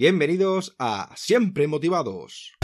Bienvenidos a Siempre Motivados.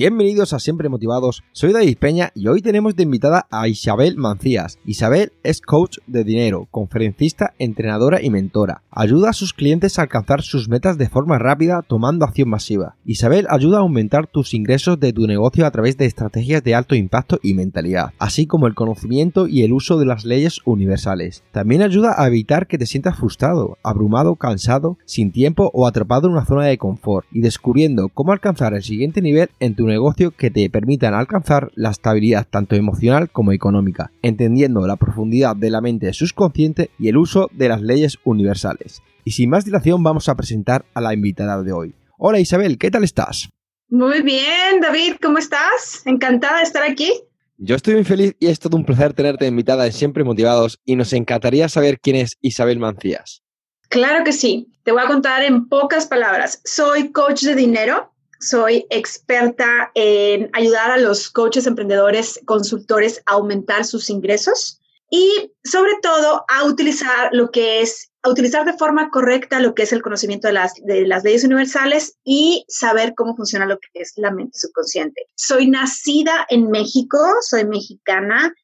Bienvenidos a Siempre Motivados, soy David Peña y hoy tenemos de invitada a Isabel Mancías. Isabel es coach de dinero, conferencista, entrenadora y mentora. Ayuda a sus clientes a alcanzar sus metas de forma rápida tomando acción masiva. Isabel ayuda a aumentar tus ingresos de tu negocio a través de estrategias de alto impacto y mentalidad, así como el conocimiento y el uso de las leyes universales. También ayuda a evitar que te sientas frustrado, abrumado, cansado, sin tiempo o atrapado en una zona de confort y descubriendo cómo alcanzar el siguiente nivel en tu negocio que te permitan alcanzar la estabilidad tanto emocional como económica, entendiendo la profundidad de la mente subconsciente y el uso de las leyes universales. Y sin más dilación vamos a presentar a la invitada de hoy. Hola Isabel, ¿qué tal estás? Muy bien, David, ¿cómo estás? Encantada de estar aquí. Yo estoy muy feliz y es todo un placer tenerte invitada en Siempre Motivados y nos encantaría saber quién es Isabel Mancías. Claro que sí. Te voy a contar en pocas palabras. Soy coach de dinero, soy experta en ayudar a los coaches, emprendedores, consultores a aumentar sus ingresos y sobre todo a utilizar lo que es, a utilizar de forma correcta lo que es el conocimiento de las, de las leyes universales y saber cómo funciona lo que es la mente subconsciente. Soy nacida en México, soy mexicana,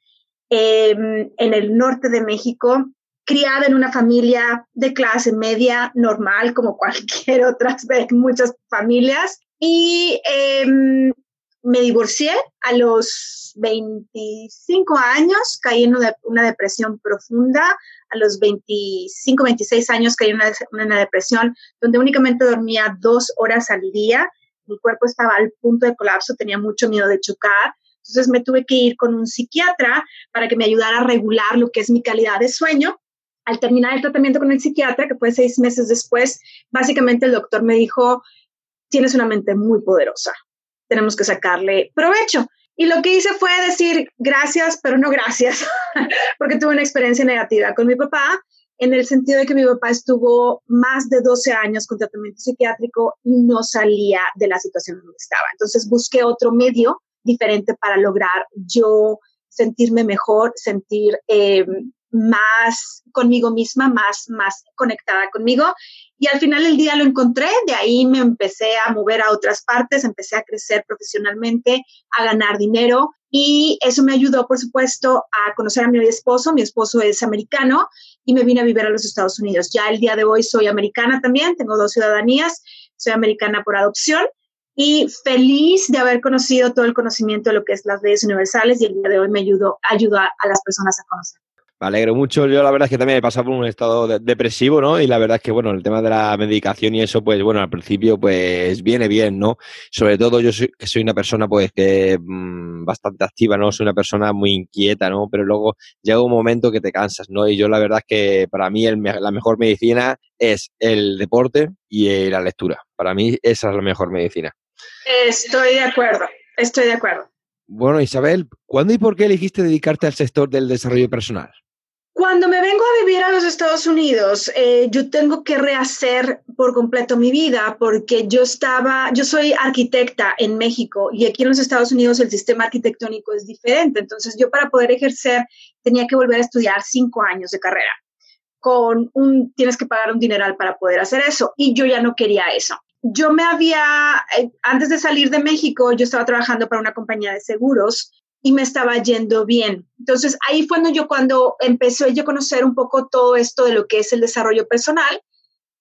em, en el norte de México, criada en una familia de clase media normal, como cualquier otra muchas familias. Y em, me divorcié a los 25 años, caí en una, depresión profunda. A los 25, 26 años caí en una, una depresión donde únicamente dormía dos horas al día. Mi cuerpo estaba al punto de colapso, tenía mucho miedo de chocar. Entonces me tuve que ir con un psiquiatra para que me ayudara a regular lo que es mi calidad de sueño. Al terminar el tratamiento con el psiquiatra, que fue seis meses después, básicamente el doctor me dijo, tienes una mente muy poderosa. Tenemos que sacarle provecho. Y lo que hice fue decir gracias, pero no gracias, porque tuve una experiencia negativa con mi papá, en el sentido de que mi papá estuvo más de 12 años con tratamiento psiquiátrico y no salía de la situación donde estaba. Entonces busqué otro medio diferente para lograr yo sentirme mejor, sentir eh, más conmigo misma, más, más conectada conmigo. Y al final del día lo encontré, de ahí me empecé a mover a otras partes, empecé a crecer profesionalmente, a ganar dinero y eso me ayudó, por supuesto, a conocer a mi esposo. Mi esposo es americano y me vine a vivir a los Estados Unidos. Ya el día de hoy soy americana también, tengo dos ciudadanías, soy americana por adopción y feliz de haber conocido todo el conocimiento de lo que es las leyes universales y el día de hoy me ayudó, ayudar a las personas a conocer. Me alegro mucho. Yo la verdad es que también he pasado por un estado depresivo, ¿no? Y la verdad es que, bueno, el tema de la medicación y eso, pues bueno, al principio, pues viene bien, ¿no? Sobre todo yo soy, soy una persona, pues, que mm, bastante activa, ¿no? Soy una persona muy inquieta, ¿no? Pero luego llega un momento que te cansas, ¿no? Y yo la verdad es que para mí la mejor medicina es el deporte y la lectura. Para mí esa es la mejor medicina. Estoy de acuerdo, estoy de acuerdo. Bueno, Isabel, ¿cuándo y por qué elegiste dedicarte al sector del desarrollo personal? Cuando me vengo a vivir a los Estados Unidos, eh, yo tengo que rehacer por completo mi vida porque yo estaba, yo soy arquitecta en México y aquí en los Estados Unidos el sistema arquitectónico es diferente. Entonces yo para poder ejercer tenía que volver a estudiar cinco años de carrera. Con un, tienes que pagar un dineral para poder hacer eso y yo ya no quería eso. Yo me había, eh, antes de salir de México, yo estaba trabajando para una compañía de seguros y me estaba yendo bien. Entonces ahí fue cuando yo cuando empecé yo a conocer un poco todo esto de lo que es el desarrollo personal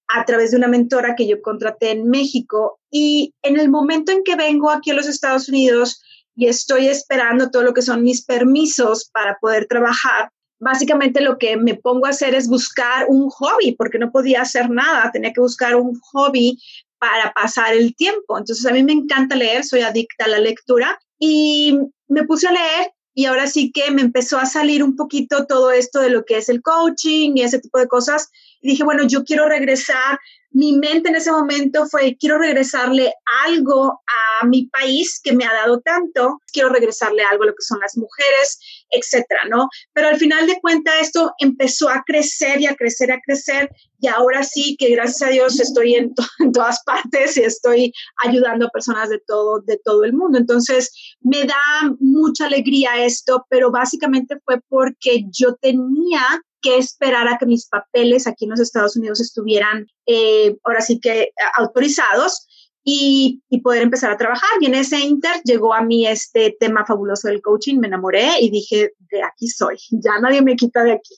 a través de una mentora que yo contraté en México y en el momento en que vengo aquí a los Estados Unidos y estoy esperando todo lo que son mis permisos para poder trabajar, básicamente lo que me pongo a hacer es buscar un hobby porque no podía hacer nada, tenía que buscar un hobby para pasar el tiempo. Entonces a mí me encanta leer, soy adicta a la lectura y me puse a leer y ahora sí que me empezó a salir un poquito todo esto de lo que es el coaching y ese tipo de cosas. Y dije, bueno, yo quiero regresar mi mente en ese momento fue, quiero regresarle algo a mi país que me ha dado tanto, quiero regresarle algo a lo que son las mujeres, etcétera, ¿no? Pero al final de cuentas esto empezó a crecer y a crecer, a crecer y ahora sí que gracias a Dios estoy en, en todas partes y estoy ayudando a personas de todo, de todo el mundo. Entonces me da mucha alegría esto, pero básicamente fue porque yo tenía que esperar a que mis papeles aquí en los Estados Unidos estuvieran eh, ahora sí que eh, autorizados y, y, poder empezar a trabajar. Y en ese inter llegó a mí este tema fabuloso del coaching, me enamoré y dije, de aquí soy, ya nadie me quita de aquí.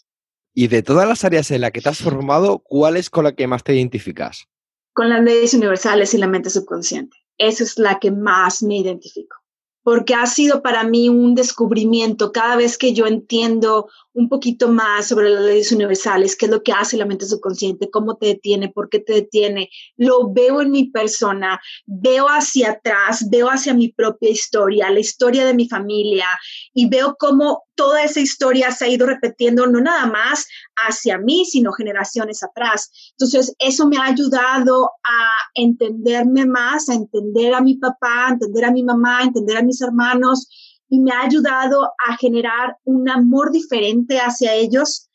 Y de todas las áreas en las que te has formado, ¿cuál es con la que más te identificas? Con las leyes universales y la mente subconsciente. Esa es la que más me identifico porque ha sido para mí un descubrimiento cada vez que yo entiendo un poquito más sobre las leyes universales, qué es lo que hace la mente subconsciente, cómo te detiene, por qué te detiene, lo veo en mi persona, veo hacia atrás, veo hacia mi propia historia, la historia de mi familia y veo cómo toda esa historia se ha ido repitiendo no nada más hacia mí, sino generaciones atrás. Entonces, eso me ha ayudado a entenderme más, a entender a mi papá, a entender a mi mamá, a entender a mis hermanos y me ha ayudado a generar un amor diferente hacia ellos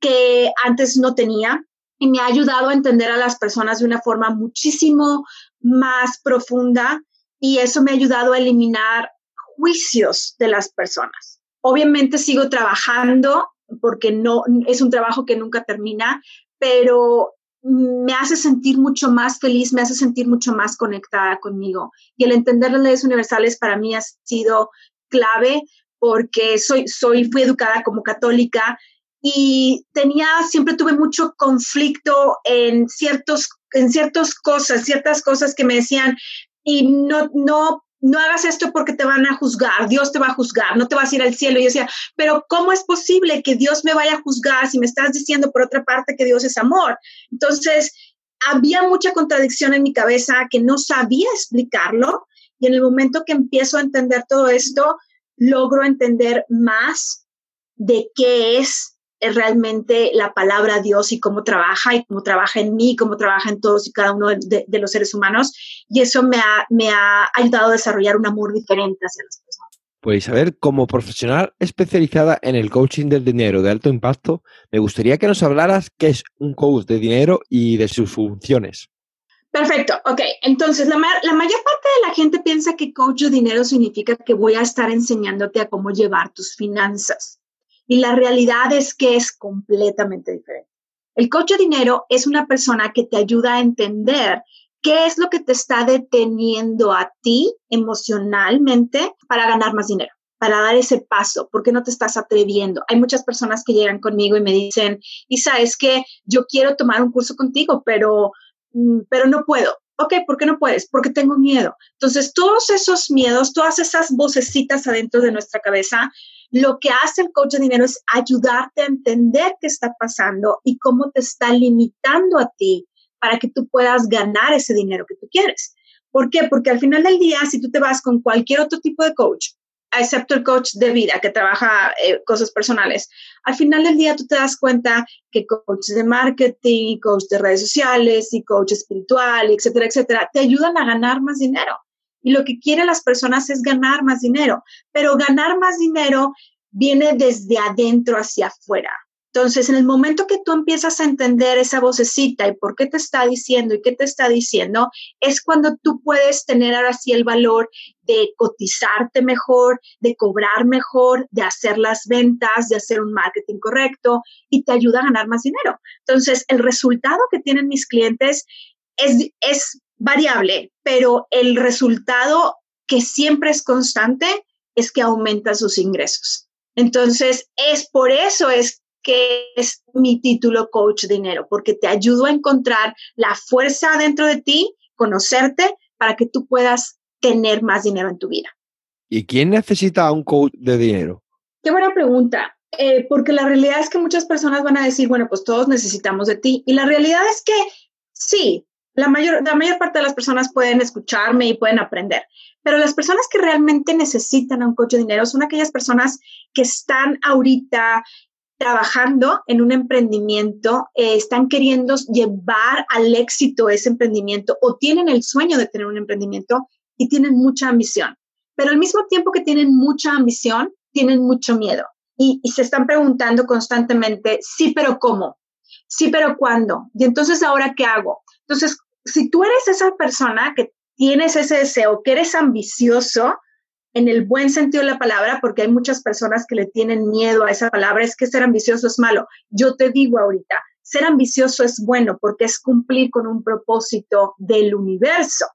que antes no tenía y me ha ayudado a entender a las personas de una forma muchísimo más profunda y eso me ha ayudado a eliminar juicios de las personas. Obviamente sigo trabajando porque no es un trabajo que nunca termina, pero me hace sentir mucho más feliz, me hace sentir mucho más conectada conmigo. Y el entender las leyes universales para mí ha sido clave porque soy, soy, fui educada como católica y tenía, siempre tuve mucho conflicto en ciertos, en ciertas cosas, ciertas cosas que me decían, y no, no, no hagas esto porque te van a juzgar, Dios te va a juzgar, no te vas a ir al cielo. Y yo decía, pero ¿cómo es posible que Dios me vaya a juzgar si me estás diciendo por otra parte que Dios es amor? Entonces, había mucha contradicción en mi cabeza que no sabía explicarlo y en el momento que empiezo a entender todo esto, logro entender más de qué es realmente la palabra Dios y cómo trabaja y cómo trabaja en mí, cómo trabaja en todos y cada uno de, los seres humanos. Y eso me ha, me ha ayudado a desarrollar un amor diferente hacia las personas. Pues Isabel, como profesional especializada en el coaching del dinero de alto impacto, me gustaría que nos hablaras qué es un coach de dinero y de sus funciones. Perfecto, ok. Entonces, la, la, mayor parte de la gente piensa que coach de dinero significa que voy a estar enseñándote a cómo llevar tus finanzas. Y la realidad es que es completamente diferente. El coach de dinero es una persona que te ayuda a entender qué es lo que te está deteniendo a ti emocionalmente para ganar más dinero para dar ese paso? ¿Por qué no te estás atreviendo? Hay muchas personas que llegan conmigo y me dicen, Isa, es que yo quiero tomar un curso contigo, pero pero no puedo. Ok, ¿por qué no puedes? Porque tengo miedo. Entonces, todos esos miedos, todas esas vocecitas adentro de nuestra cabeza, lo que hace el coach de dinero es ayudarte a entender qué está pasando y cómo te está limitando a ti para que tú puedas ganar ese dinero que tú quieres. ¿Por qué? Porque al final del día, si tú te vas con cualquier otro tipo de coach, excepto el coach de vida que trabaja eh, cosas personales. Al final del día tú te das cuenta que coach de marketing, coach de redes sociales y coach espiritual, etcétera, etcétera, te ayudan a ganar más dinero. Y lo que quieren las personas es ganar más dinero, pero ganar más dinero viene desde adentro hacia afuera. Entonces, en el momento que tú empiezas a entender esa vocecita y por qué te está diciendo y qué te está diciendo, es cuando tú puedes tener ahora sí el valor de cotizarte mejor, de cobrar mejor, de hacer las ventas, de hacer un marketing correcto y te ayuda a ganar más dinero. Entonces, el resultado que tienen mis clientes es, variable, pero el resultado que siempre es constante es que aumenta sus ingresos. Entonces, es por eso es que es mi título coach dinero, porque te ayudo a encontrar la fuerza dentro de ti, conocerte para que tú puedas tener más dinero en tu vida. ¿Y quién necesita un coach de dinero? Qué buena pregunta, eh, porque la realidad es que muchas personas van a decir, bueno, pues todos necesitamos de ti. Y la realidad es que sí, la mayor, la mayor parte de las personas pueden escucharme y pueden aprender, pero las personas que realmente necesitan a un coach de dinero son aquellas personas que están ahorita trabajando en un emprendimiento, eh, están queriendo llevar al éxito ese emprendimiento o tienen el sueño de tener un emprendimiento y tienen mucha ambición. Pero al mismo tiempo que tienen mucha ambición, tienen mucho miedo y, y se están preguntando constantemente, sí, pero ¿cómo? Sí, pero ¿cuándo? Y entonces, ¿ahora qué hago? Entonces, si tú eres esa persona que tienes ese deseo, que eres ambicioso, en el buen sentido de la palabra, porque hay muchas personas que le tienen miedo a esa palabra, es que ser ambicioso es malo. Yo te digo ahorita, ser ambicioso es bueno porque es cumplir con un propósito del universo.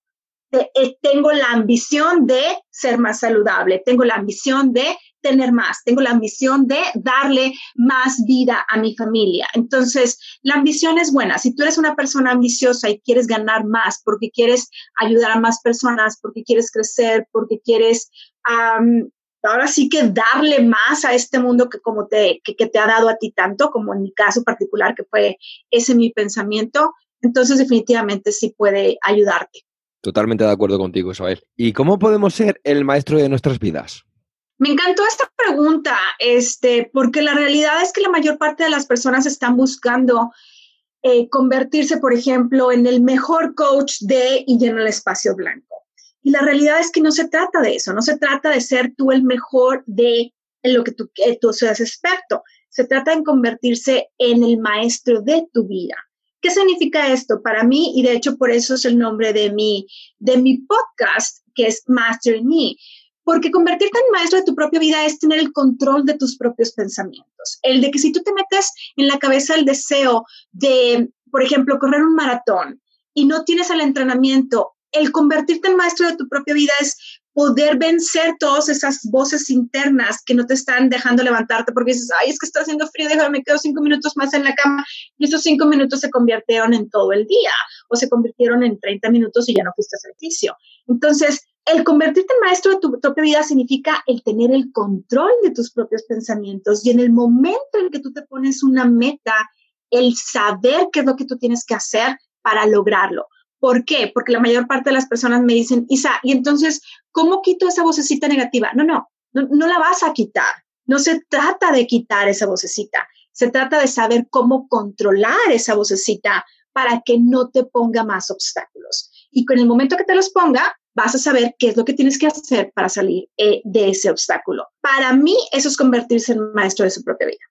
Eh, tengo la ambición de ser más saludable, tengo la ambición de tener más, tengo la ambición de darle más vida a mi familia. Entonces, la ambición es buena. Si tú eres una persona ambiciosa y quieres ganar más porque quieres ayudar a más personas, porque quieres crecer, porque quieres ahora sí que darle más a este mundo que como te, que, que te ha dado a ti tanto, como en mi caso particular, que fue ese mi pensamiento, entonces definitivamente sí puede ayudarte. Totalmente de acuerdo contigo, Isabel. ¿Y cómo podemos ser el maestro de nuestras vidas? Me encantó esta pregunta, este, porque la realidad es que la mayor parte de las personas están buscando eh, convertirse, por ejemplo, en el mejor coach de y lleno el espacio blanco. Y la realidad es que no se trata de eso, no se trata de ser tú el mejor de lo que tú, que tú seas experto. Se trata de convertirse en el maestro de tu vida. ¿Qué significa esto para mí? Y de hecho por eso es el nombre de mi, de mi podcast, que es Master Me porque convertirte en maestro de tu propia vida es tener el control de tus propios pensamientos. El de que si tú te metes en la cabeza el deseo de, por ejemplo, correr un maratón y no tienes el entrenamiento, el convertirte en maestro de tu propia vida es poder vencer todas esas voces internas que no te están dejando levantarte porque dices, ay, es que está haciendo frío, déjame, me quedo cinco minutos más en la cama. Y esos cinco minutos se convirtieron en todo el día o se convirtieron en 30 minutos y ya no fuiste a servicio. Entonces, el convertirte en maestro de tu propia vida significa el tener el control de tus propios pensamientos y en el momento en que tú te pones una meta, el saber qué es lo que tú tienes que hacer para lograrlo. ¿Por qué? Porque la mayor parte de las personas me dicen, Isa, y entonces, ¿cómo quito esa vocecita negativa? No, no, no, la vas a quitar. No se trata de quitar esa vocecita. Se trata de saber cómo controlar esa vocecita para que no te ponga más obstáculos. Y con el momento que te los ponga, vas a saber qué es lo que tienes que hacer para salir eh, de ese obstáculo. Para mí, eso es convertirse en maestro de su propia vida.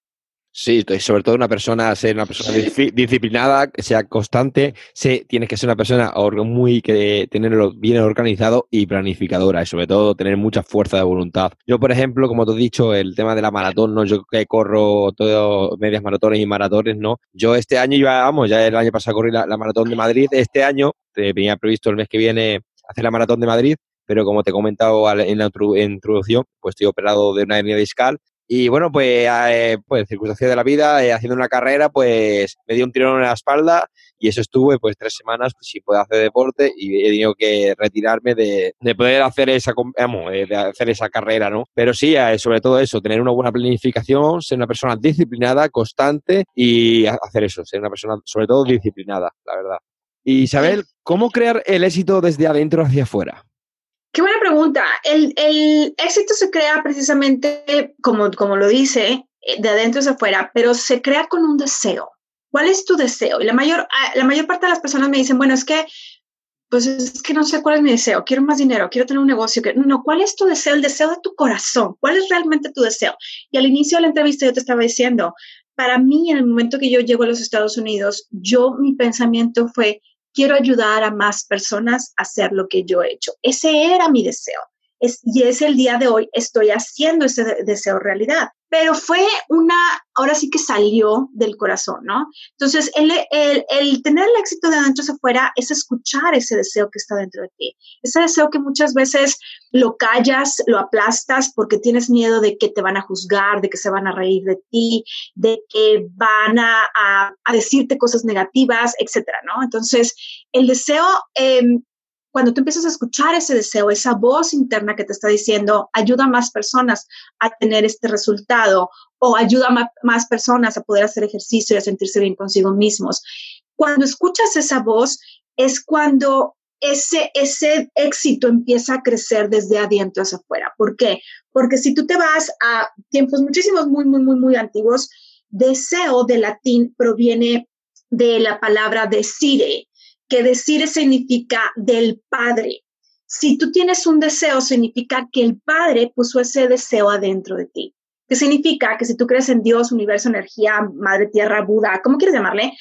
Sí, sobre todo una persona, ser una persona disciplinada, que sea constante, se, tienes que ser una persona muy que tenerlo bien organizado y planificadora y sobre todo tener mucha fuerza de voluntad. Yo, por ejemplo, como te he dicho, el tema de la maratón, no, yo que corro todo medias maratones y maratones, no. Yo este año iba, vamos, ya el año pasado corrí la, maratón de Madrid, este año tenía previsto el mes que viene hacer la maratón de Madrid, pero como te he comentado en la introducción, pues estoy operado de una hernia discal y bueno, pues, eh, pues circunstancias de la vida, eh, haciendo una carrera, pues me dio un tirón en la espalda y eso estuve pues tres semanas pues, sin poder hacer deporte y he tenido que retirarme de, de poder hacer esa, vamos, eh, de hacer esa carrera, ¿no? Pero sí, eh, sobre todo eso, tener una buena planificación, ser una persona disciplinada, constante y hacer eso, ser una persona sobre todo disciplinada, la verdad. Isabel, ¿cómo crear el éxito desde adentro hacia afuera? Qué buena pregunta. El, éxito se crea precisamente, como, como lo dice, eh, de adentro hacia afuera, pero se crea con un deseo. ¿Cuál es tu deseo? Y la mayor, ah, la mayor parte de las personas me dicen, bueno, es que, pues es que no sé cuál es mi deseo. Quiero más dinero, quiero tener un negocio. No, no, ¿cuál es tu deseo? El deseo de tu corazón. ¿Cuál es realmente tu deseo? Y al inicio de la entrevista yo te estaba diciendo, para mí, en el momento que yo llego a los Estados Unidos, yo, mi pensamiento fue, quiero ayudar a más personas a hacer lo que yo he hecho. Ese era mi deseo. Es, y es el día de hoy, estoy haciendo ese deseo realidad pero fue una, ahora sí que salió del corazón, ¿no? Entonces, el, el, tener el éxito de adentro hacia afuera es escuchar ese deseo que está dentro de ti, ese deseo que muchas veces lo callas, lo aplastas porque tienes miedo de que te van a juzgar, de que se van a reír de ti, de que van a, a, decirte cosas negativas, etcétera, ¿no? Entonces, el deseo eh, cuando tú empiezas a escuchar ese deseo, esa voz interna que te está diciendo, ayuda a más personas a tener este resultado o ayuda a más personas a poder hacer ejercicio y a sentirse bien consigo mismos. Cuando escuchas esa voz es cuando ese, ese éxito empieza a crecer desde adentro hacia afuera. ¿Por qué? Porque si tú te vas a tiempos muchísimos, muy, muy, muy, muy antiguos, deseo de latín proviene de la palabra decire, que decire significa del Padre. Si tú tienes un deseo, significa que el Padre puso ese deseo adentro de ti. ¿Qué significa? Que si tú crees en Dios, universo, energía, madre tierra, Buda, ¿cómo quieres llamarle?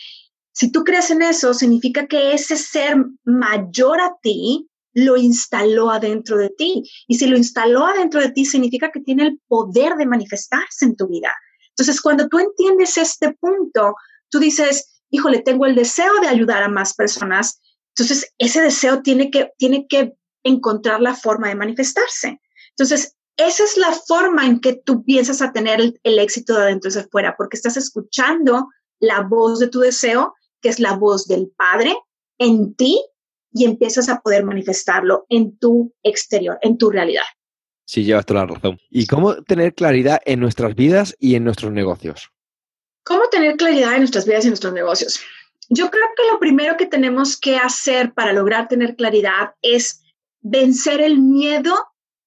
Si tú crees en eso, significa que ese ser mayor a ti lo instaló adentro de ti. Y si lo instaló adentro de ti, significa que tiene el poder de manifestarse en tu vida. Entonces, cuando tú entiendes este punto, tú dices, híjole, tengo el deseo de ayudar a más personas. Entonces, ese deseo tiene que, tiene que encontrar la forma de manifestarse. Entonces, esa es la forma en que tú piensas a tener el, éxito de adentro hacia afuera, porque estás escuchando la voz de tu deseo, que es la voz del Padre en ti y empiezas a poder manifestarlo en tu exterior, en tu realidad. Sí, llevas toda la razón. ¿Y cómo tener claridad en nuestras vidas y en nuestros negocios? ¿Cómo tener claridad en nuestras vidas y en nuestros negocios? Yo creo que lo primero que tenemos que hacer para lograr tener claridad es vencer el miedo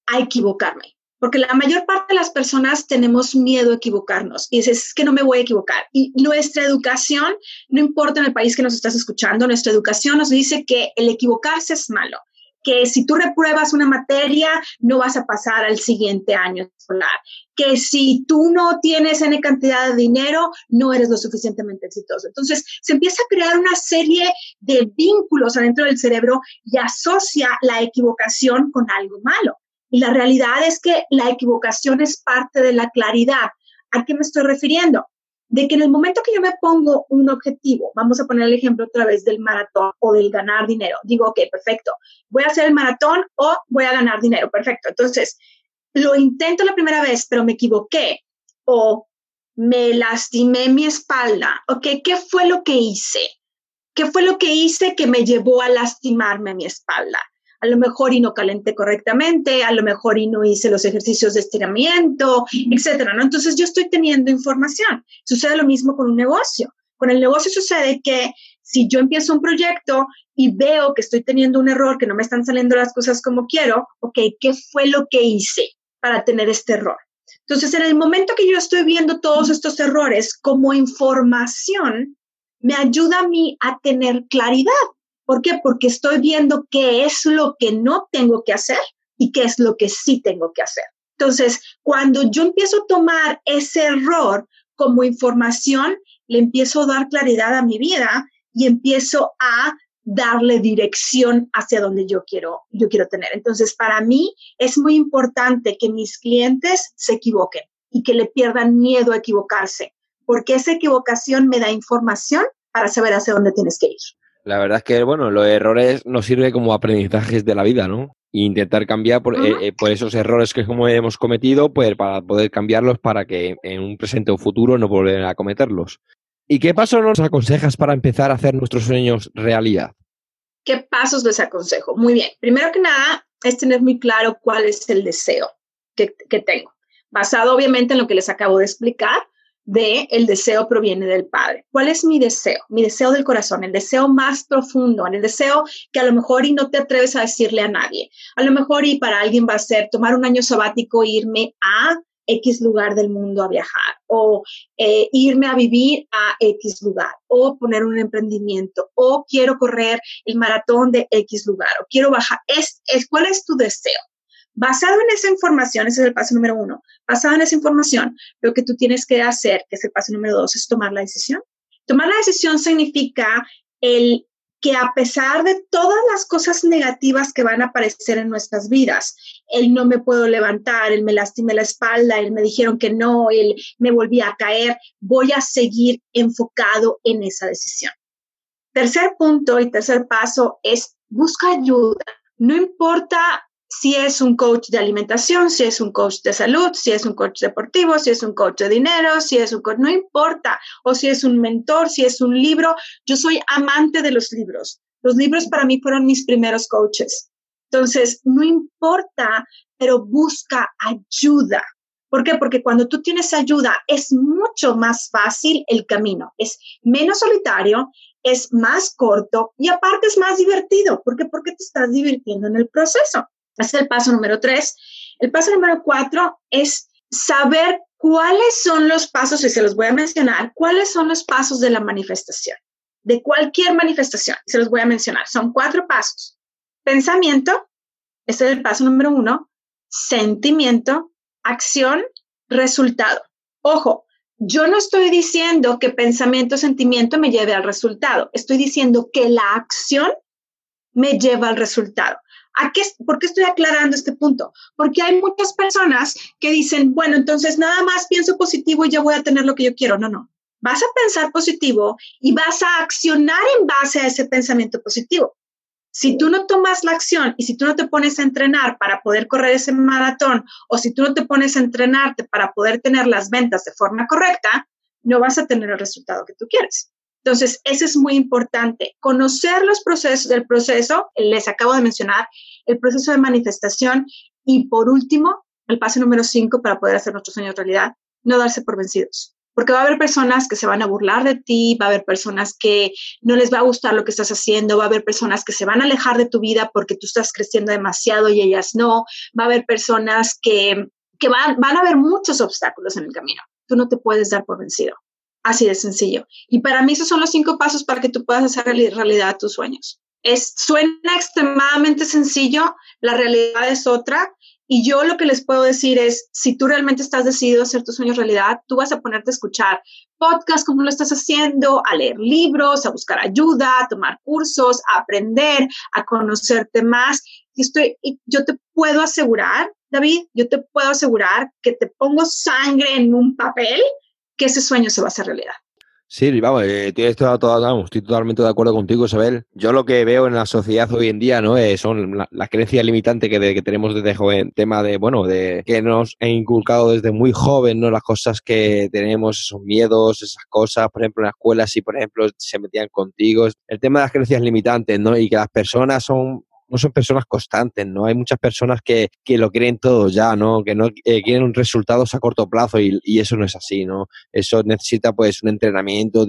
a equivocarme porque la mayor parte de las personas tenemos miedo a equivocarnos y dices, es que no me voy a equivocar. Y nuestra educación, no importa en el país que nos estás escuchando, nuestra educación nos dice que el equivocarse es malo, que si tú repruebas una materia, no vas a pasar al siguiente año escolar, que si tú no tienes N cantidad de dinero, no eres lo suficientemente exitoso. Entonces, se empieza a crear una serie de vínculos adentro del cerebro y asocia la equivocación con algo malo. Y la realidad es que la equivocación es parte de la claridad. ¿A qué me estoy refiriendo? De que en el momento que yo me pongo un objetivo, vamos a poner el ejemplo otra vez del maratón o del ganar dinero, digo, ok, perfecto, voy a hacer el maratón o voy a ganar dinero, perfecto. Entonces, lo intento la primera vez, pero me equivoqué o me lastimé mi espalda, ok, ¿qué fue lo que hice? ¿Qué fue lo que hice que me llevó a lastimarme mi espalda? A lo mejor y no calenté correctamente, a lo mejor y no hice los ejercicios de estiramiento, etcétera, ¿no? Entonces yo estoy teniendo información. Sucede lo mismo con un negocio. Con el negocio sucede que si yo empiezo un proyecto y veo que estoy teniendo un error, que no me están saliendo las cosas como quiero, ok, ¿qué fue lo que hice para tener este error? Entonces, en el momento que yo estoy viendo todos estos errores como información, me ayuda a mí a tener claridad. ¿Por qué? Porque estoy viendo qué es lo que no tengo que hacer y qué es lo que sí tengo que hacer. Entonces, cuando yo empiezo a tomar ese error como información, le empiezo a dar claridad a mi vida y empiezo a darle dirección hacia donde yo quiero, yo quiero tener. Entonces, para mí es muy importante que mis clientes se equivoquen y que le pierdan miedo a equivocarse, porque esa equivocación me da información para saber hacia dónde tienes que ir. La verdad es que, bueno, los errores nos sirven como aprendizajes de la vida, ¿no? E intentar cambiar por, eh, eh, por, esos errores que como hemos cometido, pues para poder cambiarlos para que en un presente o futuro no volver a cometerlos. ¿Y qué pasos nos aconsejas para empezar a hacer nuestros sueños realidad? ¿Qué pasos les aconsejo? Muy bien. Primero que nada, es tener muy claro cuál es el deseo que, que tengo, basado obviamente en lo que les acabo de explicar, de el deseo proviene del Padre. ¿Cuál es mi deseo? Mi deseo del corazón, el deseo más profundo, el deseo que a lo mejor y no te atreves a decirle a nadie. A lo mejor y para alguien va a ser tomar un año sabático e irme a X lugar del mundo a viajar o eh, irme a vivir a X lugar o poner un emprendimiento o quiero correr el maratón de X lugar o quiero bajar. Es, ¿Cuál es tu deseo? Basado en esa información, ese es el paso número uno, basado en esa información, lo que tú tienes que hacer, que es el paso número dos, es tomar la decisión. Tomar la decisión significa el que a pesar de todas las cosas negativas que van a aparecer en nuestras vidas, el no me puedo levantar, el me lastimé la espalda, el me dijeron que no, el me volví a caer, voy a seguir enfocado en esa decisión. Tercer punto y tercer paso es busca ayuda. No importa si es un coach de alimentación, si es un coach de salud, si es un coach deportivo, si es un coach de dinero, si es un coach, no importa, o si es un mentor, si es un libro. Yo soy amante de los libros. Los libros para mí fueron mis primeros coaches. Entonces, no importa, pero busca ayuda. ¿Por qué? Porque cuando tú tienes ayuda es mucho más fácil el camino, es menos solitario, es más corto y aparte es más divertido. ¿Por qué? Porque te estás divirtiendo en el proceso. Ese es el paso número tres. El paso número cuatro es saber ¿cuáles son los pasos? Y se los voy a mencionar. ¿Cuáles son los pasos de la manifestación? De cualquier manifestación. Se los voy a mencionar. Son cuatro pasos. Pensamiento, ese es el paso número uno. Sentimiento, acción, resultado. Ojo, yo no estoy diciendo que pensamiento, sentimiento me lleve al resultado. Estoy diciendo que la acción me lleva al resultado. ¿A qué, ¿Por qué estoy aclarando este punto? Porque hay muchas personas que dicen, bueno, entonces nada más pienso positivo y ya voy a tener lo que yo quiero. No, no. Vas a pensar positivo y vas a accionar en base a ese pensamiento positivo. Si tú no tomas la acción y si tú no te pones a entrenar para poder correr ese maratón o si tú no te pones a entrenarte para poder tener las ventas de forma correcta, no vas a tener el resultado que tú quieres. Entonces, eso es muy importante. Conocer los procesos del proceso, les acabo de mencionar, el proceso de manifestación y por último, el paso número cinco para poder hacer nuestros sueños realidad, no darse por vencidos. Porque va a haber personas que se van a burlar de ti, va a haber personas que no les va a gustar lo que estás haciendo, va a haber personas que se van a alejar de tu vida porque tú estás creciendo demasiado y ellas no, va a haber personas que, que van, van a haber muchos obstáculos en el camino. Tú no te puedes dar por vencido. Así de sencillo. Y para mí esos son los cinco pasos para que tú puedas hacer realidad tus sueños. Es, suena extremadamente sencillo, la realidad es otra. Y yo lo que les puedo decir es, si tú realmente estás decidido a hacer tus sueños realidad, tú vas a ponerte a escuchar podcasts como lo estás haciendo, a leer libros, a buscar ayuda, a tomar cursos, a aprender, a conocerte más. Y estoy, y yo te puedo asegurar, David, yo te puedo asegurar que te pongo sangre en un papel que ese sueño se va a realidad. Sí, vamos, eh, estoy totalmente de acuerdo contigo, Isabel. Yo lo que veo en la sociedad hoy en día, ¿no? Eh, son las creencias limitantes que, tenemos desde joven, tema de, bueno, de que nos he inculcado desde muy joven, ¿no? Las cosas que tenemos, esos miedos, esas cosas, por ejemplo, en la escuela, si por ejemplo se metían contigo, el tema de las creencias limitantes, ¿no? Y que las personas son no son personas constantes, ¿no? Hay muchas personas que, que lo quieren todo ya, ¿no? Que no eh, quieren resultados a corto plazo y, y, eso no es así, ¿no? Eso necesita pues un entrenamiento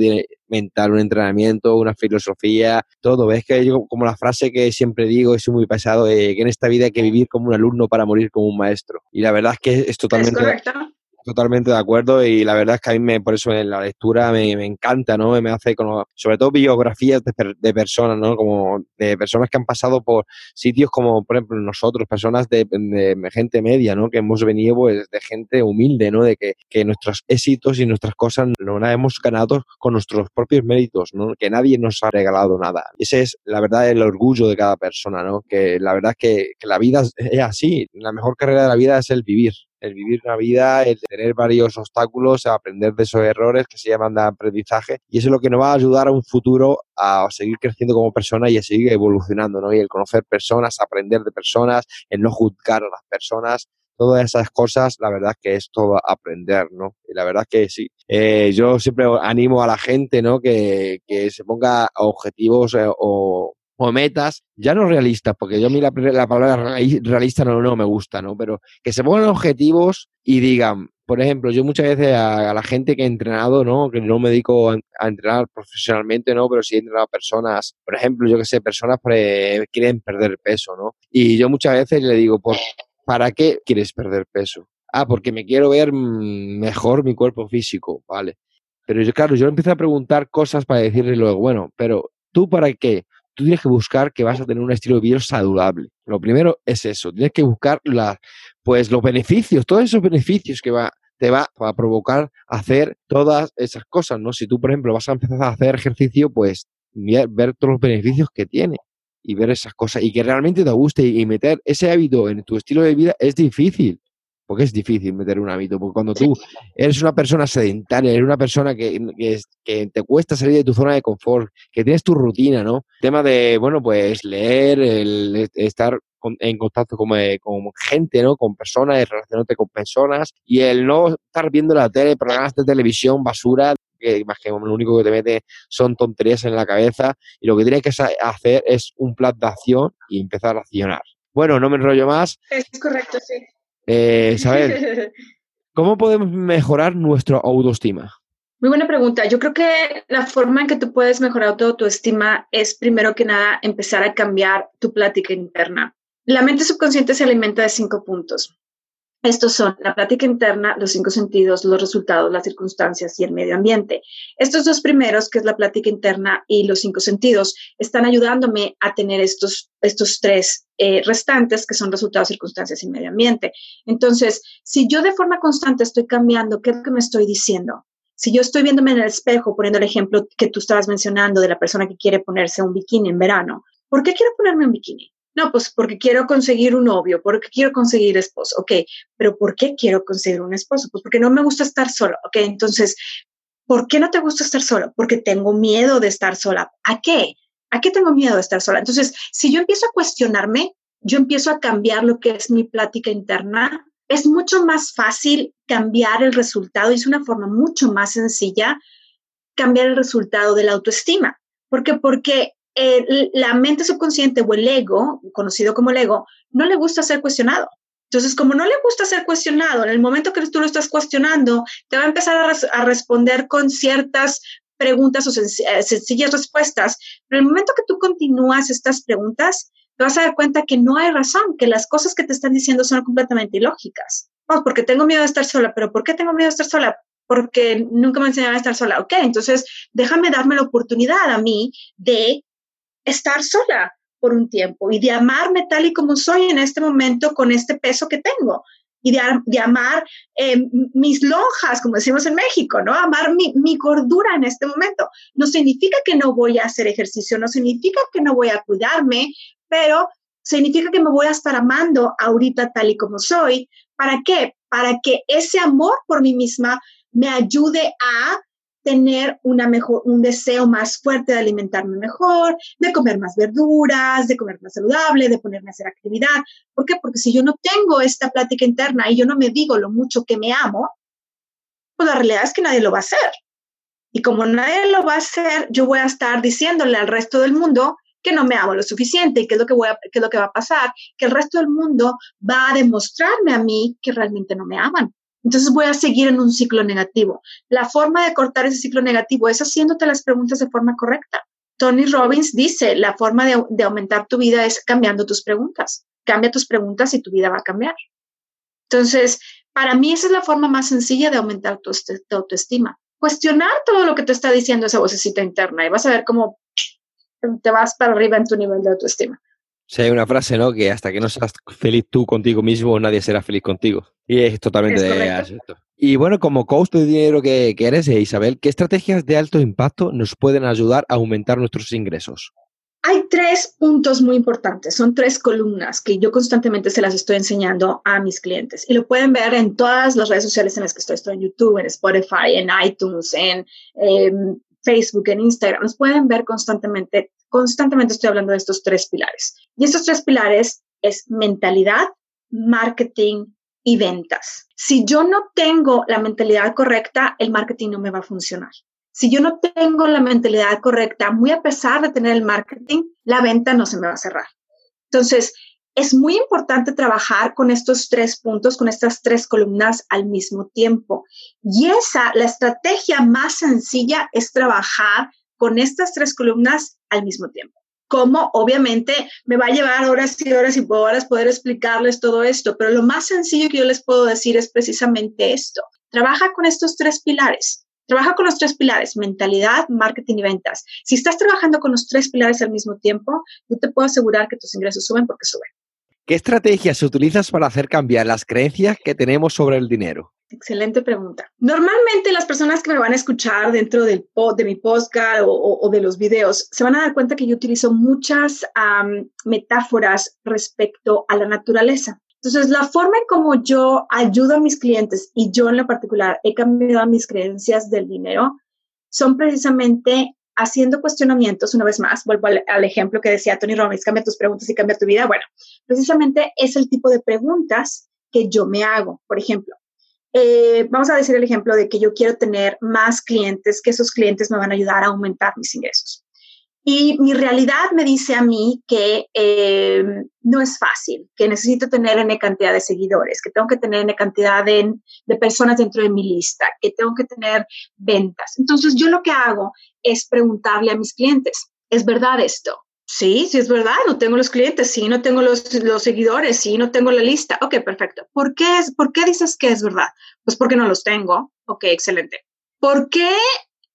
mental, un entrenamiento, una filosofía, todo. Ves que yo, como la frase que siempre digo, es muy pesado, eh, que en esta vida hay que vivir como un alumno para morir como un maestro. Y la verdad es que es totalmente... Es correcto. Totalmente de acuerdo y la verdad es que a mí me, por eso la lectura me, me encanta, ¿no? Me hace, como, sobre todo biografías de, de, personas, ¿no? Como de personas que han pasado por sitios como, por ejemplo, nosotros, personas de, de gente media, ¿no? Que hemos venido pues, de gente humilde, ¿no? De que, que nuestros éxitos y nuestras cosas no las hemos ganado con nuestros propios méritos, ¿no? Que nadie nos ha regalado nada. Ese es, la verdad, el orgullo de cada persona, ¿no? Que la verdad es que, que la vida es así. La mejor carrera de la vida es el vivir el vivir una vida, el tener varios obstáculos, aprender de esos errores que se llaman de aprendizaje. Y eso es lo que nos va a ayudar a un futuro a seguir creciendo como persona y a seguir evolucionando, ¿no? Y el conocer personas, aprender de personas, el no juzgar a las personas. Todas esas cosas, la verdad que es todo aprender, ¿no? Y la verdad que sí. Eh, yo siempre animo a la gente, ¿no? Que, que se ponga objetivos eh, o o metas, ya no realistas, porque yo a mí la, palabra realista no, no me gusta, ¿no? Pero que se pongan objetivos y digan, por ejemplo, yo muchas veces a, la gente que he entrenado, ¿no? Que no me dedico a, entrenar profesionalmente, ¿no? Pero sí he entrenado a personas, por ejemplo, yo que sé, personas que quieren perder peso, ¿no? Y yo muchas veces le digo, ¿por, ¿para qué quieres perder peso? Ah, porque me quiero ver mejor mi cuerpo físico, ¿vale? Pero yo, claro, yo empiezo a preguntar cosas para decirle luego, bueno, pero ¿tú para qué? Tú tienes que buscar que vas a tener un estilo de vida saludable. Lo primero es eso, tienes que buscar la, pues los beneficios, todos esos beneficios que va, te va a provocar hacer todas esas cosas, ¿no? Si tú, por ejemplo, vas a empezar a hacer ejercicio, pues ver todos los beneficios que tiene y ver esas cosas y que realmente te guste y meter ese hábito en tu estilo de vida es difícil porque es difícil meter un hábito, porque cuando tú eres una persona sedentaria, eres una persona que, que, te cuesta salir de tu zona de confort, que tienes tu rutina, ¿no? tema de, bueno, pues leer, el, estar en contacto con, eh, con, gente, ¿no? Con personas, relacionarte con personas y el no estar viendo la tele, programas de televisión, basura, que más que lo único que te mete son tonterías en la cabeza y lo que tienes que hacer es un plan de acción y empezar a accionar. Bueno, no me enrollo más. Es correcto, sí. Eh, Isabel, ¿cómo podemos mejorar nuestra autoestima? Muy buena pregunta. Yo creo que la forma en que tú puedes mejorar tu autoestima es primero que nada empezar a cambiar tu plática interna. La mente subconsciente se alimenta de cinco puntos. Estos son la plática interna, los cinco sentidos, los resultados, las circunstancias y el medio ambiente. Estos dos primeros, que es la plática interna y los cinco sentidos, están ayudándome a tener estos, estos tres eh, restantes, que son resultados, circunstancias y medio ambiente. Entonces, si yo de forma constante estoy cambiando, ¿qué es lo que me estoy diciendo? Si yo estoy viéndome en el espejo, poniendo el ejemplo que tú estabas mencionando de la persona que quiere ponerse un bikini en verano, ¿por qué quiero ponerme un bikini? No, pues porque quiero conseguir un novio, porque quiero conseguir esposo. Ok, pero ¿por qué quiero conseguir un esposo? Pues porque no me gusta estar solo. Ok, entonces, ¿por qué no te gusta estar solo? Porque tengo miedo de estar sola. ¿A qué? ¿A qué tengo miedo de estar sola? Entonces, si yo empiezo a cuestionarme, yo empiezo a cambiar lo que es mi plática interna, es mucho más fácil cambiar el resultado y es una forma mucho más sencilla cambiar el resultado de la autoestima. ¿Por qué? Porque la mente subconsciente o el ego, conocido como el ego, no le gusta ser cuestionado. Entonces, como no le gusta ser cuestionado, en el momento que tú lo estás cuestionando, te va a empezar a, responder con ciertas preguntas o eh, sencillas respuestas, pero en el momento que tú continúas estas preguntas, te vas a dar cuenta que no hay razón, que las cosas que te están diciendo son completamente ilógicas. Porque tengo miedo de estar sola, pero ¿por qué tengo miedo de estar sola? Porque nunca me enseñaron a estar sola. Ok, entonces déjame darme la oportunidad a mí de estar sola por un tiempo y de amarme tal y como soy en este momento con este peso que tengo y de, amar eh, mis lonjas, como decimos en México, ¿no? Amar mi, mi, gordura en este momento. No significa que no voy a hacer ejercicio, no significa que no voy a cuidarme, pero significa que me voy a estar amando ahorita tal y como soy. ¿Para qué? Para que ese amor por mí misma me ayude a tener una mejor, un deseo más fuerte de alimentarme mejor, de comer más verduras, de comer más saludable, de ponerme a hacer actividad. ¿Por qué? Porque si yo no tengo esta plática interna y yo no me digo lo mucho que me amo, pues la realidad es que nadie lo va a hacer. Y como nadie lo va a hacer, yo voy a estar diciéndole al resto del mundo que no me amo lo suficiente y qué es lo que voy a, qué es lo que va a pasar, que el resto del mundo va a demostrarme a mí que realmente no me aman. Entonces voy a seguir en un ciclo negativo. La forma de cortar ese ciclo negativo es haciéndote las preguntas de forma correcta. Tony Robbins dice, la forma de, aumentar tu vida es cambiando tus preguntas. Cambia tus preguntas y tu vida va a cambiar. Entonces, para mí esa es la forma más sencilla de aumentar tu, tu autoestima. Cuestionar todo lo que te está diciendo esa vocecita interna y vas a ver cómo te vas para arriba en tu nivel de autoestima. Sí, hay una frase, ¿no? Que hasta que no seas feliz tú contigo mismo, nadie será feliz contigo. Y es totalmente cierto. Y bueno, como coach de dinero que, que eres, eh, Isabel, ¿qué estrategias de alto impacto nos pueden ayudar a aumentar nuestros ingresos? Hay tres puntos muy importantes, son tres columnas que yo constantemente se las estoy enseñando a mis clientes y lo pueden ver en todas las redes sociales en las que estoy, estoy en YouTube, en Spotify, en iTunes, en em, Facebook, en Instagram, nos pueden ver constantemente constantemente estoy hablando de estos tres pilares. Y estos tres pilares es mentalidad, marketing y ventas. Si yo no tengo la mentalidad correcta, el marketing no me va a funcionar. Si yo no tengo la mentalidad correcta, muy a pesar de tener el marketing, la venta no se me va a cerrar. Entonces, es muy importante trabajar con estos tres puntos, con estas tres columnas al mismo tiempo. Y esa, la estrategia más sencilla es trabajar con estas tres columnas al mismo tiempo. Como obviamente me va a llevar horas y horas y horas poder explicarles todo esto, pero lo más sencillo que yo les puedo decir es precisamente esto. Trabaja con estos tres pilares. Trabaja con los tres pilares, mentalidad, marketing y ventas. Si estás trabajando con los tres pilares al mismo tiempo, yo te puedo asegurar que tus ingresos suben porque suben. ¿Qué estrategias utilizas para hacer cambiar las creencias que tenemos sobre el dinero? Excelente pregunta. Normalmente las personas que me van a escuchar dentro de mi podcast o, de los videos se van a dar cuenta que yo utilizo muchas metáforas respecto a la naturaleza. Entonces, la forma en como yo ayudo a mis clientes y yo en lo particular he cambiado mis creencias del dinero son precisamente haciendo cuestionamientos, una vez más, vuelvo al, ejemplo que decía Tony Robbins, cambia tus preguntas y cambia tu vida. Bueno, precisamente es el tipo de preguntas que yo me hago. Por ejemplo, eh, vamos a decir el ejemplo de que yo quiero tener más clientes, que esos clientes me van a ayudar a aumentar mis ingresos. Y mi realidad me dice a mí que eh, no es fácil, que necesito tener N cantidad de seguidores, que tengo que tener N cantidad de, de personas dentro de mi lista, que tengo que tener ventas. Entonces yo lo que hago es preguntarle a mis clientes, ¿es verdad esto? Sí, sí es verdad, no tengo los clientes, sí, no tengo los, los seguidores, sí, no tengo la lista. Ok, perfecto. ¿Por qué, es, ¿Por qué dices que es verdad? Pues porque no los tengo. Ok, excelente. ¿Por qué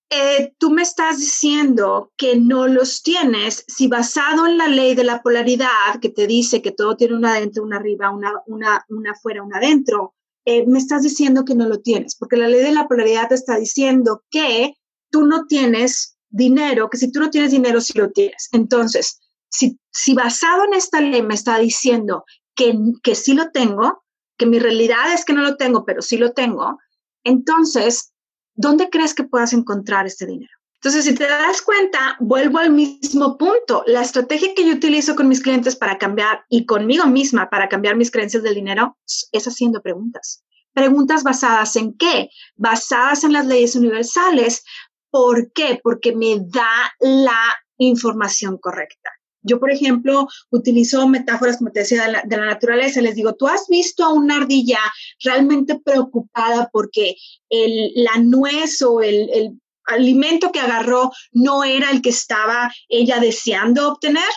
eh, tú me estás diciendo que no los tienes si basado en la ley de la polaridad que te dice que todo tiene una adentro, una arriba, una, una, una afuera, una adentro, eh, me estás diciendo que no lo tienes? Porque la ley de la polaridad te está diciendo que tú no tienes dinero, que si tú no tienes dinero, sí lo tienes. Entonces, si, si basado en esta ley me está diciendo que, que sí lo tengo, que mi realidad es que no lo tengo, pero sí lo tengo, entonces ¿dónde crees que puedas encontrar este dinero? Entonces, si te das cuenta, vuelvo al mismo punto. La estrategia que yo utilizo con mis clientes para cambiar y conmigo misma para cambiar mis creencias del dinero es haciendo preguntas. Preguntas basadas en qué? Basadas en las leyes universales. ¿Por qué? Porque me da la información correcta. Yo, por ejemplo, utilizo metáforas, como te decía, de la, naturaleza. Les digo, ¿tú has visto a una ardilla realmente preocupada porque la nuez o el, el alimento que agarró no era el que estaba ella deseando obtener?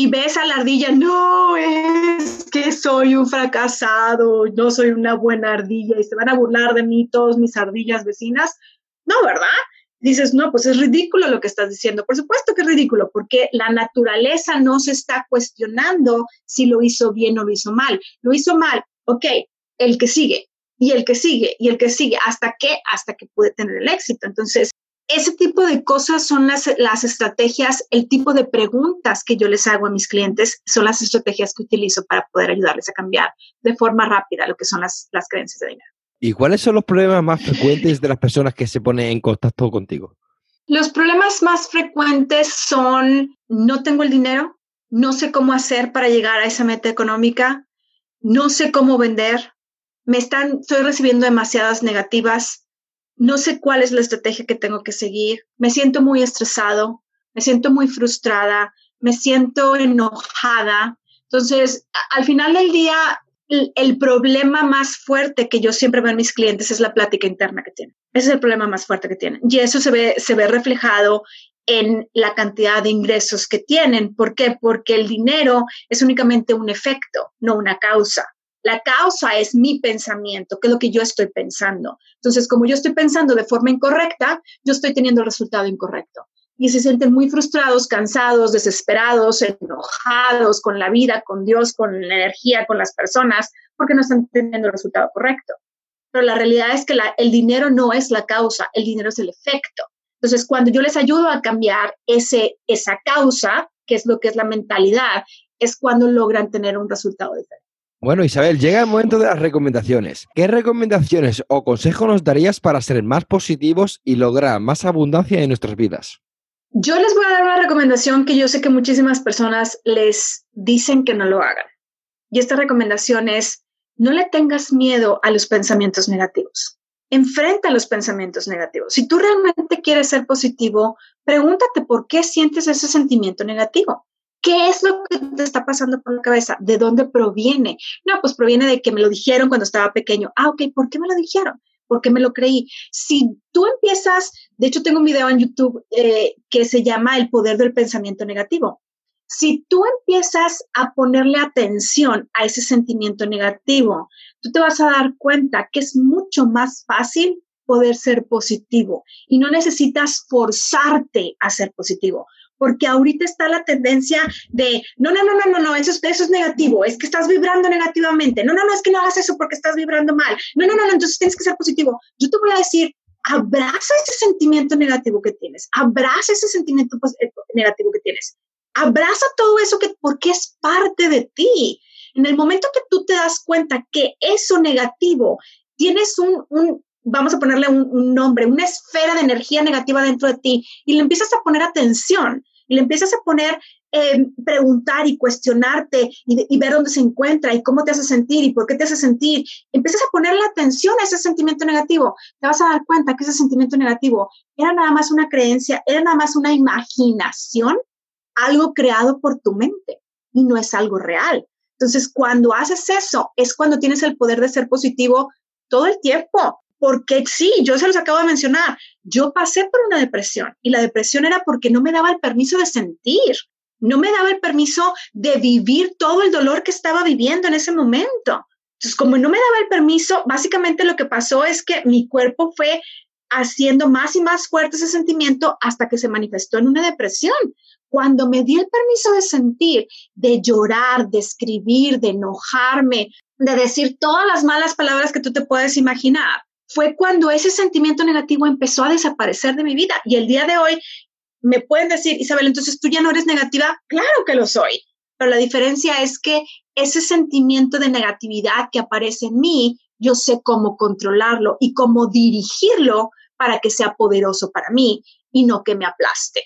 y ves a la ardilla, no, es que soy un fracasado, no soy una buena ardilla y se van a burlar de mí todos mis ardillas vecinas. No, ¿verdad? Dices, no, pues es ridículo lo que estás diciendo. Por supuesto que es ridículo, porque la naturaleza no se está cuestionando si lo hizo bien o lo hizo mal. Lo hizo mal, ok, el que sigue, y el que sigue, y el que sigue, hasta que, hasta que puede tener el éxito. Entonces, ese tipo de cosas son las, las estrategias, el tipo de preguntas que yo les hago a mis clientes son las estrategias que utilizo para poder ayudarles a cambiar de forma rápida lo que son las, las creencias de dinero. ¿Y cuáles son los problemas más frecuentes de las personas que se ponen en contacto contigo? Los problemas más frecuentes son no tengo el dinero, no sé cómo hacer para llegar a esa meta económica, no sé cómo vender, me están, estoy recibiendo demasiadas negativas, no sé cuál es la estrategia que tengo que seguir, me siento muy estresado, me siento muy frustrada, me siento enojada. Entonces, al final del día, el problema más fuerte que yo siempre veo en mis clientes es la plática interna que tienen. Ese es el problema más fuerte que tienen. Y eso se ve, se ve reflejado en la cantidad de ingresos que tienen. ¿Por qué? Porque el dinero es únicamente un efecto, no una causa. La causa es mi pensamiento, que es lo que yo estoy pensando. Entonces, como yo estoy pensando de forma incorrecta, yo estoy teniendo el resultado incorrecto y se sienten muy frustrados, cansados, desesperados, enojados con la vida, con Dios, con la energía, con las personas, porque no están teniendo el resultado correcto. Pero la realidad es que el dinero no es la causa, el dinero es el efecto. Entonces, cuando yo les ayudo a cambiar ese, esa causa, que es lo que es la mentalidad, es cuando logran tener un resultado diferente. Bueno, Isabel, llega el momento de las recomendaciones. ¿Qué recomendaciones o consejos nos darías para ser más positivos y lograr más abundancia en nuestras vidas? Yo les voy a dar una recomendación que yo sé que muchísimas personas les dicen que no lo hagan. Y esta recomendación es, no le tengas miedo a los pensamientos negativos. Enfrenta los pensamientos negativos. Si tú realmente quieres ser positivo, pregúntate por qué sientes ese sentimiento negativo. ¿Qué es lo que te está pasando por la cabeza? ¿De dónde proviene? No, pues proviene de que me lo dijeron cuando estaba pequeño. Ah, ok, ¿por qué me lo dijeron? porque me lo creí. Si tú empiezas, de hecho tengo un video en YouTube eh, que se llama El poder del pensamiento negativo. Si tú empiezas a ponerle atención a ese sentimiento negativo, tú te vas a dar cuenta que es mucho más fácil poder ser positivo y no necesitas forzarte a ser positivo porque ahorita está la tendencia de, no, no, no, no, no, no, eso, eso es negativo, es que estás vibrando negativamente, no, no, no, es que no hagas eso porque estás vibrando mal, no, no, no, no, entonces tienes que ser positivo. Yo te voy a decir, abraza ese sentimiento negativo que tienes, abraza ese sentimiento eh, negativo que tienes, abraza todo eso que, porque es parte de ti. En el momento que tú te das cuenta que eso negativo tienes un, un vamos a ponerle un, un, nombre, una esfera de energía negativa dentro de ti y le empiezas a poner atención y le empiezas a poner, eh, preguntar y cuestionarte y, y, ver dónde se encuentra y cómo te hace sentir y por qué te hace sentir, empiezas a ponerle atención a ese sentimiento negativo, te vas a dar cuenta que ese sentimiento negativo era nada más una creencia, era nada más una imaginación, algo creado por tu mente y no es algo real. Entonces, cuando haces eso, es cuando tienes el poder de ser positivo todo el tiempo porque sí, yo se los acabo de mencionar, yo pasé por una depresión y la depresión era porque no me daba el permiso de sentir. No me daba el permiso de vivir todo el dolor que estaba viviendo en ese momento. Entonces, como no me daba el permiso, básicamente lo que pasó es que mi cuerpo fue haciendo más y más fuerte ese sentimiento hasta que se manifestó en una depresión. Cuando me di el permiso de sentir, de llorar, de escribir, de enojarme, de decir todas las malas palabras que tú te puedes imaginar, fue cuando ese sentimiento negativo empezó a desaparecer de mi vida. Y el día de hoy me pueden decir, Isabel, entonces tú ya no eres negativa. Claro que lo soy. Pero la diferencia es que ese sentimiento de negatividad que aparece en mí, yo sé cómo controlarlo y cómo dirigirlo para que sea poderoso para mí y no que me aplaste.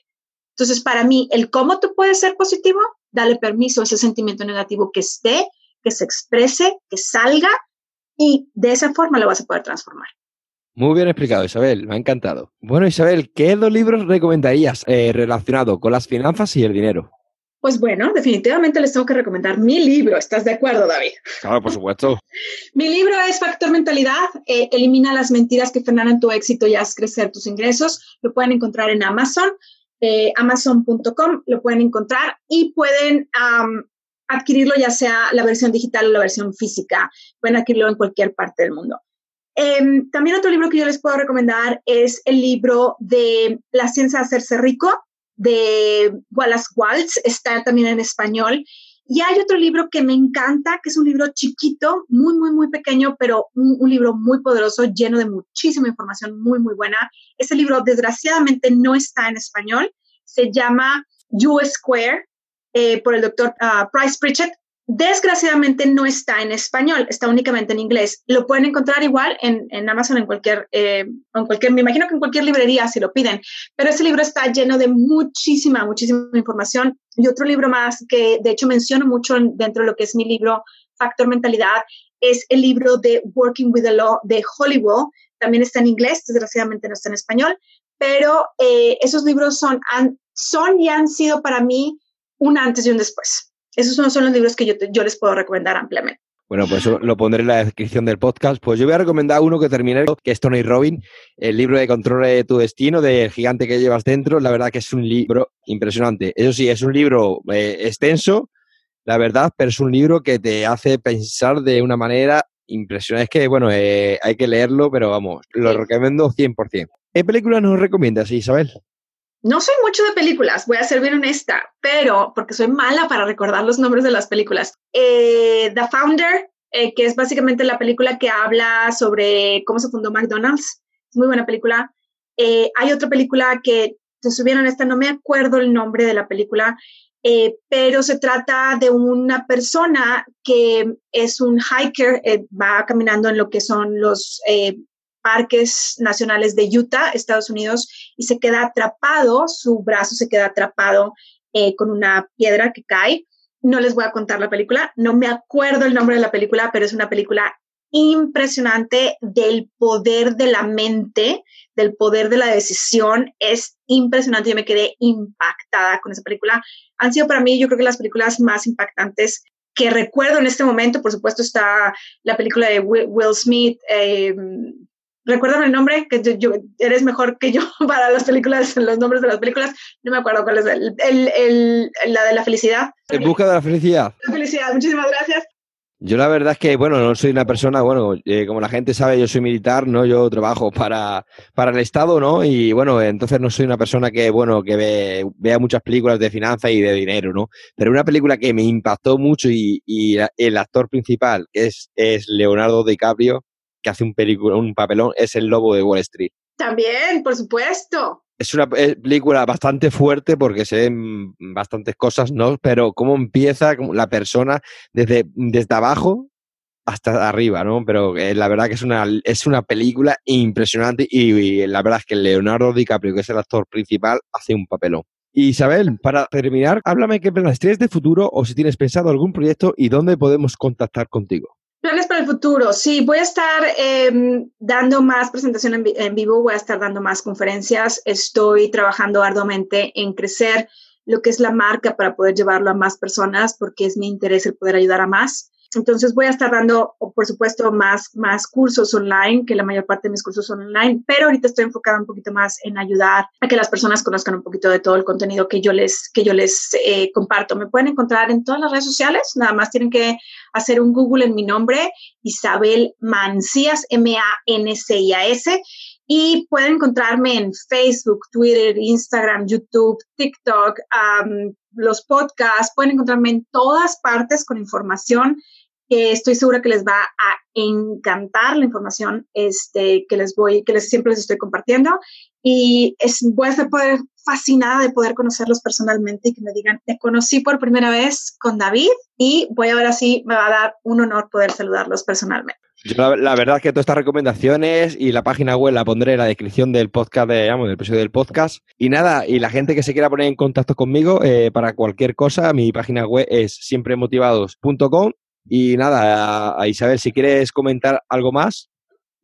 Entonces, para mí, el cómo tú puedes ser positivo, dale permiso a ese sentimiento negativo que esté, que se exprese, que salga y de esa forma lo vas a poder transformar. Muy bien explicado, Isabel, me ha encantado. Bueno, Isabel, ¿qué dos libros recomendarías eh, relacionados con las finanzas y el dinero? Pues bueno, definitivamente les tengo que recomendar mi libro. ¿Estás de acuerdo, David? Claro, por supuesto. mi libro es Factor Mentalidad. Eh, elimina las mentiras que frenan tu éxito y haz crecer tus ingresos. Lo pueden encontrar en Amazon, eh, amazon.com. Lo pueden encontrar y pueden adquirirlo ya sea la versión digital o la versión física. Pueden adquirirlo en cualquier parte del mundo. Em, también otro libro que yo les puedo recomendar es el libro de La ciencia de hacerse rico de Wallace Waltz, está también en español. Y hay otro libro que me encanta, que es un libro chiquito, muy, muy, muy pequeño, pero un, libro muy poderoso, lleno de muchísima información muy, muy buena. Ese libro, desgraciadamente, no está en español. Se llama You Square, eh, por el doctor ah, Price Pritchett. Desgraciadamente no está en español, está únicamente en inglés. Lo pueden encontrar igual en, en Amazon, en cualquier, eh, en cualquier, me imagino que en cualquier librería si lo piden, pero ese libro está lleno de muchísima, muchísima información. Y otro libro más que de hecho menciono mucho dentro de lo que es mi libro Factor Mentalidad es el libro de Working with the Law de Hollywood. También está en inglés, desgraciadamente no está en español, pero eh, esos libros son, son y han sido para mí un antes y un después. Esos no son los libros que yo, les puedo recomendar ampliamente. Bueno, pues lo pondré en la descripción del podcast. Pues yo voy a recomendar uno que terminé, que es Tony Robin, el libro de Control de tu Destino, del gigante que llevas dentro. La verdad que es un libro impresionante. Eso sí, es un libro eh, extenso, la verdad, pero es un libro que te hace pensar de una manera impresionante. Es que, bueno, eh, hay que leerlo, pero vamos, lo recomiendo 100%. ¿Qué película nos recomiendas, Isabel? No soy mucho de películas, voy a ser bien honesta, pero porque soy mala para recordar los nombres de las películas. Eh, The Founder, eh, que es básicamente la película que habla sobre cómo se fundó McDonald's. Es muy buena película. Eh, hay otra película que te subieron esta, no me acuerdo el nombre de la película, pero se trata de una persona que es un hiker, va caminando en lo que son los parques nacionales de Utah, Estados Unidos, y se queda atrapado, su brazo se queda atrapado eh, con una piedra que cae. No les voy a contar la película, no me acuerdo el nombre de la película, pero es una película impresionante del poder de la mente, del poder de la decisión. Es impresionante, yo me quedé impactada con esa película. Han sido para mí, yo creo que las películas más impactantes que recuerdo en este momento, por supuesto, está la película de Will Smith, eh, recuérdame el nombre, que yo, eres mejor que yo para las películas, los nombres de las películas. No me acuerdo cuál es el, el, la de la felicidad. En busca de la felicidad. La felicidad, muchísimas gracias. Yo la verdad es que, bueno, no soy una persona, bueno, eh, como la gente sabe, yo soy militar, ¿no? Yo trabajo para, para el Estado, ¿no? Y bueno, entonces no soy una persona que, bueno, que ve, vea muchas películas de finanzas y de dinero, ¿no? Pero una película que me impactó mucho y, y el actor principal es, es Leonardo DiCaprio, que hace un, un papelón es El Lobo de Wall Street. También, por supuesto. Es una película bastante fuerte porque se ven bastantes cosas, ¿no? Pero cómo empieza la persona desde, desde abajo hasta arriba, ¿no? Pero eh, la verdad que es una, es una película impresionante y, la verdad es que Leonardo DiCaprio, que es el actor principal, hace un papelón. Isabel, para terminar, háblame qué planes tienes de futuro o si tienes pensado algún proyecto y dónde podemos contactar contigo. Planes para el futuro. Sí, voy a estar em, dando más presentación en, vivo, voy a estar dando más conferencias. Estoy trabajando arduamente en crecer lo que es la marca para poder llevarlo a más personas porque es mi interés el poder ayudar a más. Entonces voy a estar dando, por supuesto, más, más cursos online, que la mayor parte de mis cursos son online, pero ahorita estoy enfocada un poquito más en ayudar a que las personas conozcan un poquito de todo el contenido que yo les, que yo les eh, comparto. Me pueden encontrar en todas las redes sociales, nada más tienen que hacer un Google en mi nombre, Isabel Mancías, M-A-N-C-I-A-S. Y pueden encontrarme en Facebook, Twitter, Instagram, YouTube, TikTok, los podcasts. Pueden encontrarme en todas partes con información que estoy segura que les va a encantar la información este, que les voy, que les, siempre les estoy compartiendo. Y es, voy a estar poder, fascinada de poder conocerlos personalmente y que me digan, te conocí por primera vez con David y voy a ver así, me va a dar un honor poder saludarlos personalmente. Yo la, verdad es que todas estas recomendaciones y la página web la pondré en la descripción del podcast, de, digamos, del episodio del podcast. Y nada, y la gente que se quiera poner en contacto conmigo eh, para cualquier cosa, mi página web es siempremotivados.com. Y nada, a Isabel, si quieres comentar algo más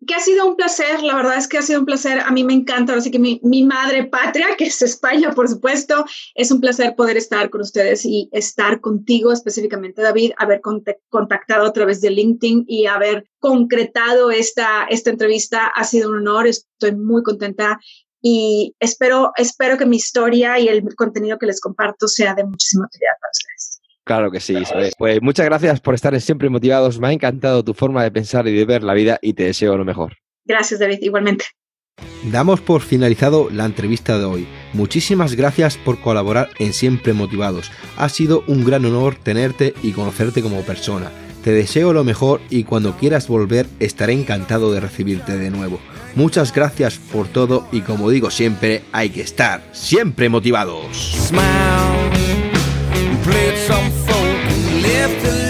que ha sido un placer, la verdad es que ha sido un placer, a mí me encanta, así que mi, madre patria, que es España, por supuesto, es un placer poder estar con ustedes y estar contigo específicamente, David, haber contactado a través de LinkedIn y haber concretado esta, esta entrevista, ha sido un honor, estoy muy contenta y espero, espero que mi historia y el contenido que les comparto sea de muchísima utilidad para ustedes. Claro que sí, Pues muchas gracias por estar siempre motivados. Me ha encantado tu forma de pensar y de ver la vida y te deseo lo mejor. Gracias, David, igualmente. Damos por finalizado la entrevista de hoy. Muchísimas gracias por colaborar en Siempre Motivados. Ha sido un gran honor tenerte y conocerte como persona. Te deseo lo mejor y cuando quieras volver estaré encantado de recibirte de nuevo. Muchas gracias por todo y como digo siempre, hay que estar siempre motivados. Smile. left